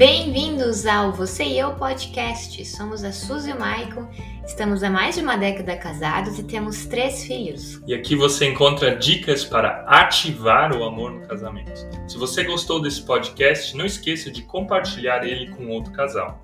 Bem-vindos ao Você e Eu Podcast. Somos a Suzy e o Maicon, estamos há mais de uma década casados e temos três filhos. E aqui você encontra dicas para ativar o amor no casamento. Se você gostou desse podcast, não esqueça de compartilhar ele com outro casal.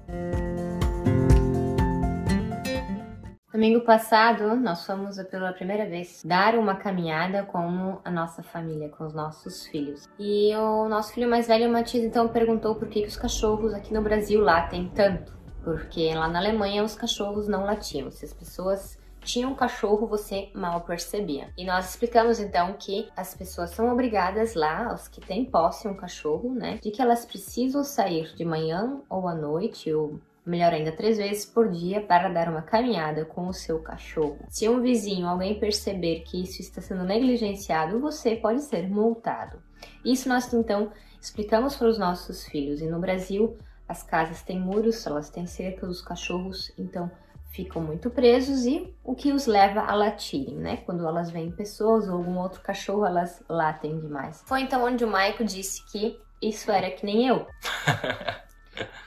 Domingo passado, nós fomos pela primeira vez dar uma caminhada com a nossa família, com os nossos filhos. E o nosso filho mais velho, Matias, então perguntou por que, que os cachorros aqui no Brasil latem tanto. Porque lá na Alemanha os cachorros não latiam. Se as pessoas tinham um cachorro, você mal percebia. E nós explicamos então que as pessoas são obrigadas lá, os que têm posse um cachorro, né, de que elas precisam sair de manhã ou à noite ou melhor ainda, três vezes por dia para dar uma caminhada com o seu cachorro. Se um vizinho, alguém perceber que isso está sendo negligenciado, você pode ser multado. Isso nós então explicamos para os nossos filhos. E no Brasil, as casas têm muros, elas têm cerca, os cachorros então ficam muito presos e o que os leva a latirem, né? Quando elas veem pessoas ou algum outro cachorro, elas latem demais. Foi então onde o Maico disse que isso era que nem eu.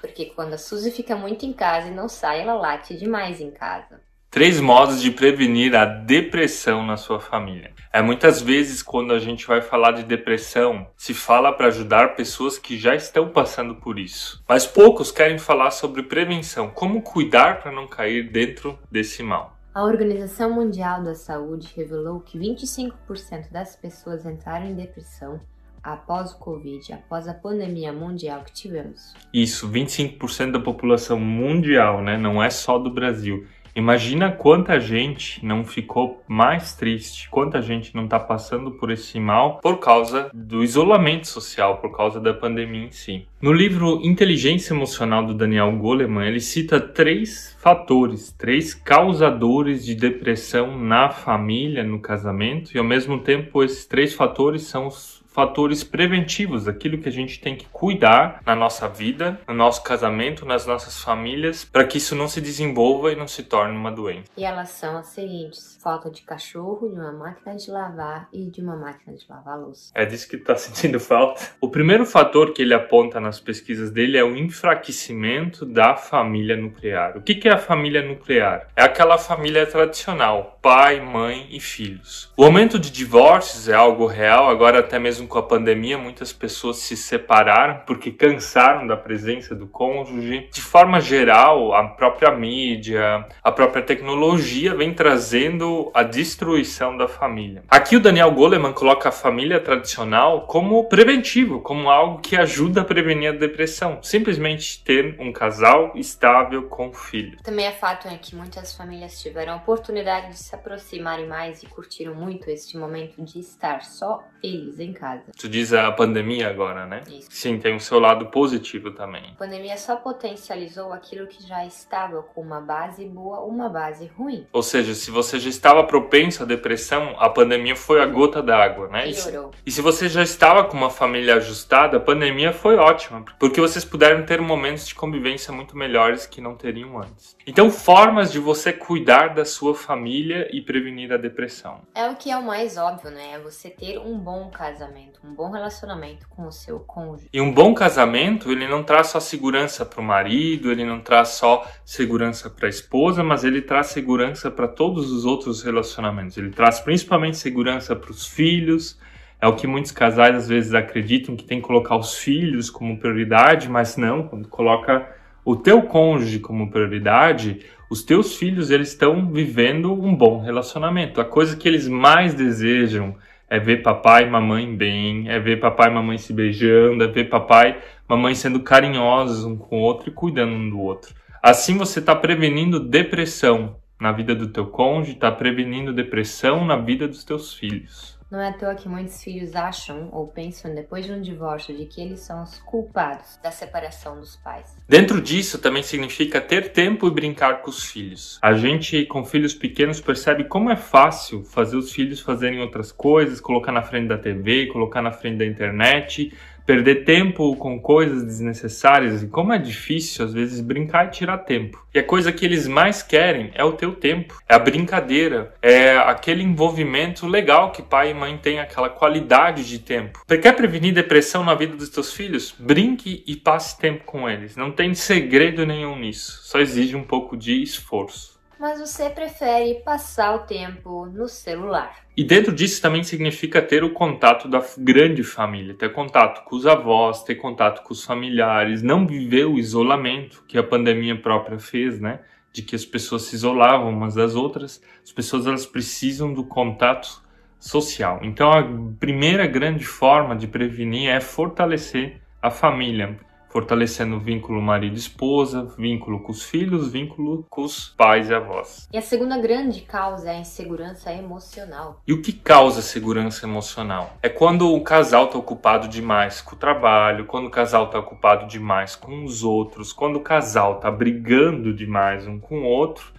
Porque quando a Suzy fica muito em casa e não sai, ela late demais em casa. Três modos de prevenir a depressão na sua família. É muitas vezes quando a gente vai falar de depressão, se fala para ajudar pessoas que já estão passando por isso. Mas poucos querem falar sobre prevenção, como cuidar para não cair dentro desse mal. A Organização Mundial da Saúde revelou que 25% das pessoas entraram em depressão após o Covid, após a pandemia mundial que tivemos. Isso, 25% da população mundial, né? Não é só do Brasil. Imagina quanta gente não ficou mais triste, quanta gente não está passando por esse mal por causa do isolamento social, por causa da pandemia em si. No livro Inteligência Emocional do Daniel Goleman, ele cita três fatores, três causadores de depressão na família, no casamento, e ao mesmo tempo esses três fatores são os fatores preventivos, aquilo que a gente tem que cuidar na nossa vida, no nosso casamento, nas nossas famílias, para que isso não se desenvolva e não se torne uma doença. E elas são as seguintes: falta de cachorro, de uma máquina de lavar e de uma máquina de lavar louça. É disso que está sentindo falta. O primeiro fator que ele aponta nas pesquisas dele é o enfraquecimento da família nuclear. O que, que é a família nuclear? É aquela família tradicional, pai, mãe e filhos. O aumento de divórcios é algo real, agora até mesmo com a pandemia, muitas pessoas se separaram porque cansaram da presença do cônjuge. De forma geral, a própria mídia, a própria tecnologia vem trazendo a destruição da família. Aqui o Daniel Goleman coloca a família tradicional como preventivo, como algo que ajuda a prevenir a depressão. Simplesmente ter um casal estável com filho. Também é fato é que muitas famílias tiveram a oportunidade de se aproximarem mais e curtiram muito este momento de estar só eles em casa. Tu diz a pandemia agora, né? Isso. Sim, tem o seu lado positivo também. A pandemia só potencializou aquilo que já estava com uma base boa, uma base ruim. Ou seja, se você já estava propenso à depressão, a pandemia foi a gota d'água, né? Piorou. E se você já estava com uma família ajustada, a pandemia foi ótima, porque vocês puderam ter momentos de convivência muito melhores que não teriam antes. Então, formas de você cuidar da sua família e prevenir a depressão. É o que é o mais óbvio, né? É você ter um bom casamento casamento, um bom relacionamento com o seu cônjuge. E um bom casamento, ele não traz só segurança para o marido, ele não traz só segurança para a esposa, mas ele traz segurança para todos os outros relacionamentos. Ele traz principalmente segurança para os filhos. É o que muitos casais às vezes acreditam que tem que colocar os filhos como prioridade, mas não, quando coloca o teu cônjuge como prioridade, os teus filhos eles estão vivendo um bom relacionamento. A coisa que eles mais desejam é ver papai e mamãe bem, é ver papai e mamãe se beijando, é ver papai e mamãe sendo carinhosos um com o outro e cuidando um do outro. Assim você está prevenindo depressão na vida do teu cônjuge, está prevenindo depressão na vida dos teus filhos. Não é à toa que muitos filhos acham ou pensam depois de um divórcio de que eles são os culpados da separação dos pais. Dentro disso também significa ter tempo e brincar com os filhos. A gente com filhos pequenos percebe como é fácil fazer os filhos fazerem outras coisas, colocar na frente da TV, colocar na frente da internet, perder tempo com coisas desnecessárias e como é difícil às vezes brincar e tirar tempo. E a coisa que eles mais querem é o teu tempo, é a brincadeira, é aquele envolvimento legal que pai e mãe têm, aquela qualidade de tempo. Você quer prevenir depressão na vida dos teus filhos? Brinque e passe tempo com eles. Não tem segredo nenhum nisso, só exige um pouco de esforço mas você prefere passar o tempo no celular. E dentro disso também significa ter o contato da grande família, ter contato com os avós, ter contato com os familiares, não viver o isolamento que a pandemia própria fez, né? De que as pessoas se isolavam umas das outras. As pessoas elas precisam do contato social. Então a primeira grande forma de prevenir é fortalecer a família, fortalecendo o vínculo marido-esposa, vínculo com os filhos, vínculo com os pais e avós. E a segunda grande causa é a insegurança emocional. E o que causa segurança emocional? É quando o casal está ocupado demais com o trabalho, quando o casal está ocupado demais com os outros, quando o casal está brigando demais um com o outro.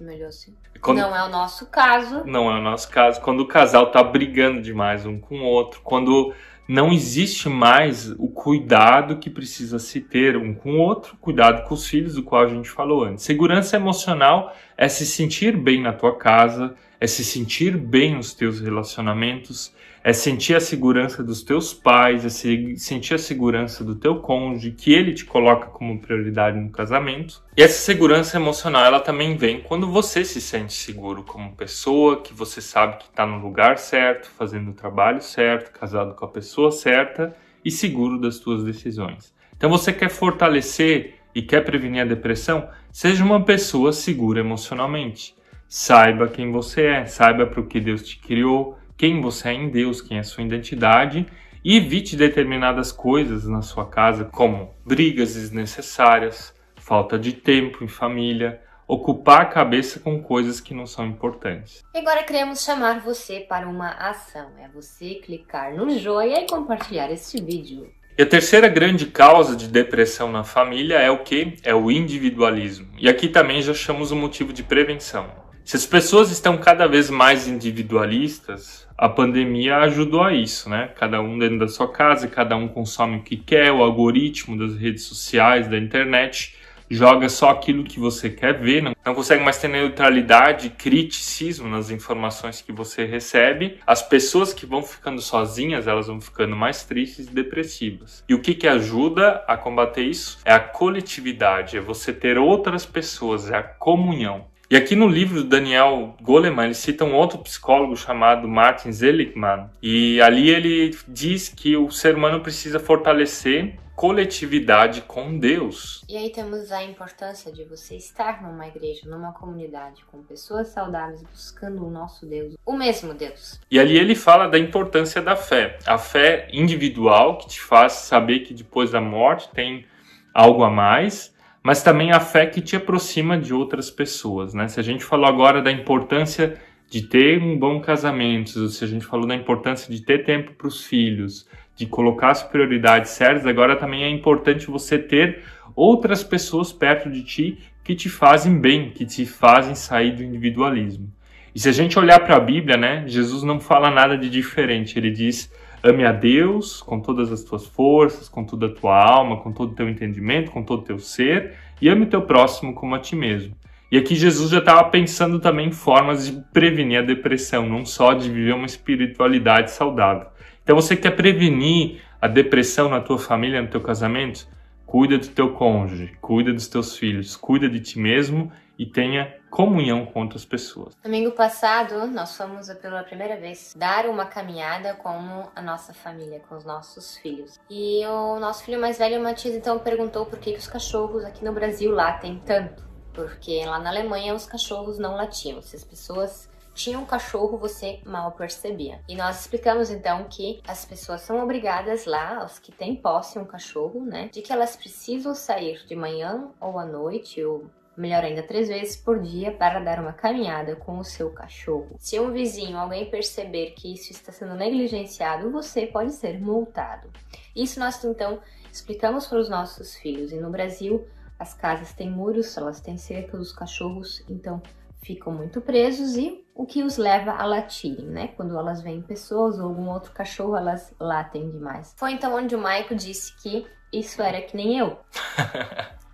melhor assim. Quando... Não é o nosso caso. Não é o nosso caso. Quando o casal está brigando demais um com o outro, quando não existe mais o cuidado que precisa se ter um com o outro, cuidado com os filhos, do qual a gente falou antes. Segurança emocional é se sentir bem na tua casa, é se sentir bem nos teus relacionamentos, é sentir a segurança dos teus pais, é sentir a segurança do teu cônjuge, que ele te coloca como prioridade no casamento. E essa segurança emocional, ela também vem quando você se sente seguro como pessoa, que você sabe que está no lugar certo, fazendo o trabalho certo, casado com a pessoa certa e seguro das tuas decisões. Então você quer fortalecer e quer prevenir a depressão? Seja uma pessoa segura emocionalmente. Saiba quem você é, saiba para o que Deus te criou, quem você é em Deus, quem é a sua identidade e evite determinadas coisas na sua casa, como brigas desnecessárias, falta de tempo em família, ocupar a cabeça com coisas que não são importantes. E agora queremos chamar você para uma ação. É você clicar no joia e compartilhar este vídeo. E a terceira grande causa de depressão na família é o que? É o individualismo. E aqui também já chamamos o motivo de prevenção. Se as pessoas estão cada vez mais individualistas, a pandemia ajudou a isso, né? Cada um dentro da sua casa, cada um consome o que quer, o algoritmo das redes sociais, da internet, joga só aquilo que você quer ver, não, não consegue mais ter neutralidade, criticismo nas informações que você recebe. As pessoas que vão ficando sozinhas, elas vão ficando mais tristes e depressivas. E o que, que ajuda a combater isso? É a coletividade, é você ter outras pessoas, é a comunhão. E aqui no livro do Daniel Goleman, ele cita um outro psicólogo chamado Martin Seligman. E ali ele diz que o ser humano precisa fortalecer coletividade com Deus. E aí temos a importância de você estar numa igreja, numa comunidade, com pessoas saudáveis buscando o nosso Deus, o mesmo Deus. E ali ele fala da importância da fé, a fé individual que te faz saber que depois da morte tem algo a mais mas também a fé que te aproxima de outras pessoas, né? Se a gente falou agora da importância de ter um bom casamento, se a gente falou da importância de ter tempo para os filhos, de colocar as prioridades certas, agora também é importante você ter outras pessoas perto de ti que te fazem bem, que te fazem sair do individualismo. E se a gente olhar para a Bíblia, né, Jesus não fala nada de diferente. Ele diz Ame a Deus com todas as tuas forças, com toda a tua alma, com todo o teu entendimento, com todo o teu ser, e ame o teu próximo como a ti mesmo. E aqui Jesus já estava pensando também em formas de prevenir a depressão, não só de viver uma espiritualidade saudável. Então você quer prevenir a depressão na tua família, no teu casamento? Cuida do teu cônjuge, cuida dos teus filhos, cuida de ti mesmo e tenha comunhão com outras pessoas. Domingo passado, nós fomos pela primeira vez dar uma caminhada com a nossa família, com os nossos filhos. E o nosso filho mais velho, Matias, então perguntou por que, os cachorros aqui no Brasil latem tanto. Porque lá na Alemanha os cachorros não latiam. Se as pessoas tinham um cachorro, você mal percebia. E nós explicamos então que as pessoas são obrigadas lá, os que têm posse um cachorro, né, de que elas precisam sair de manhã ou à noite ou melhor ainda, três vezes por dia para dar uma caminhada com o seu cachorro. Se um vizinho, alguém perceber que isso está sendo negligenciado, você pode ser multado. Isso nós então explicamos para os nossos filhos. E no Brasil, as casas têm muros, elas têm cerca, os cachorros então ficam muito presos e o que os leva a latirem, né? Quando elas veem pessoas ou algum outro cachorro, elas latem demais. Foi então onde o Michael disse que isso era que nem eu.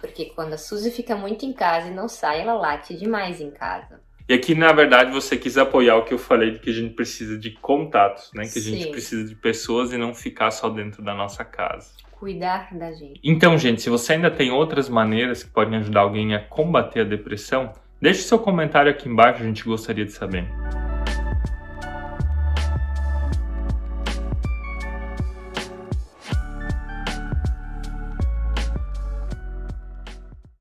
Porque quando a Suzy fica muito em casa e não sai, ela late demais em casa. E aqui, na verdade, você quis apoiar o que eu falei de que a gente precisa de contatos, né? Que a gente Sim. precisa de pessoas e não ficar só dentro da nossa casa. Cuidar da gente. Então, gente, se você ainda tem outras maneiras que podem ajudar alguém a combater a depressão, deixe seu comentário aqui embaixo, a gente gostaria de saber.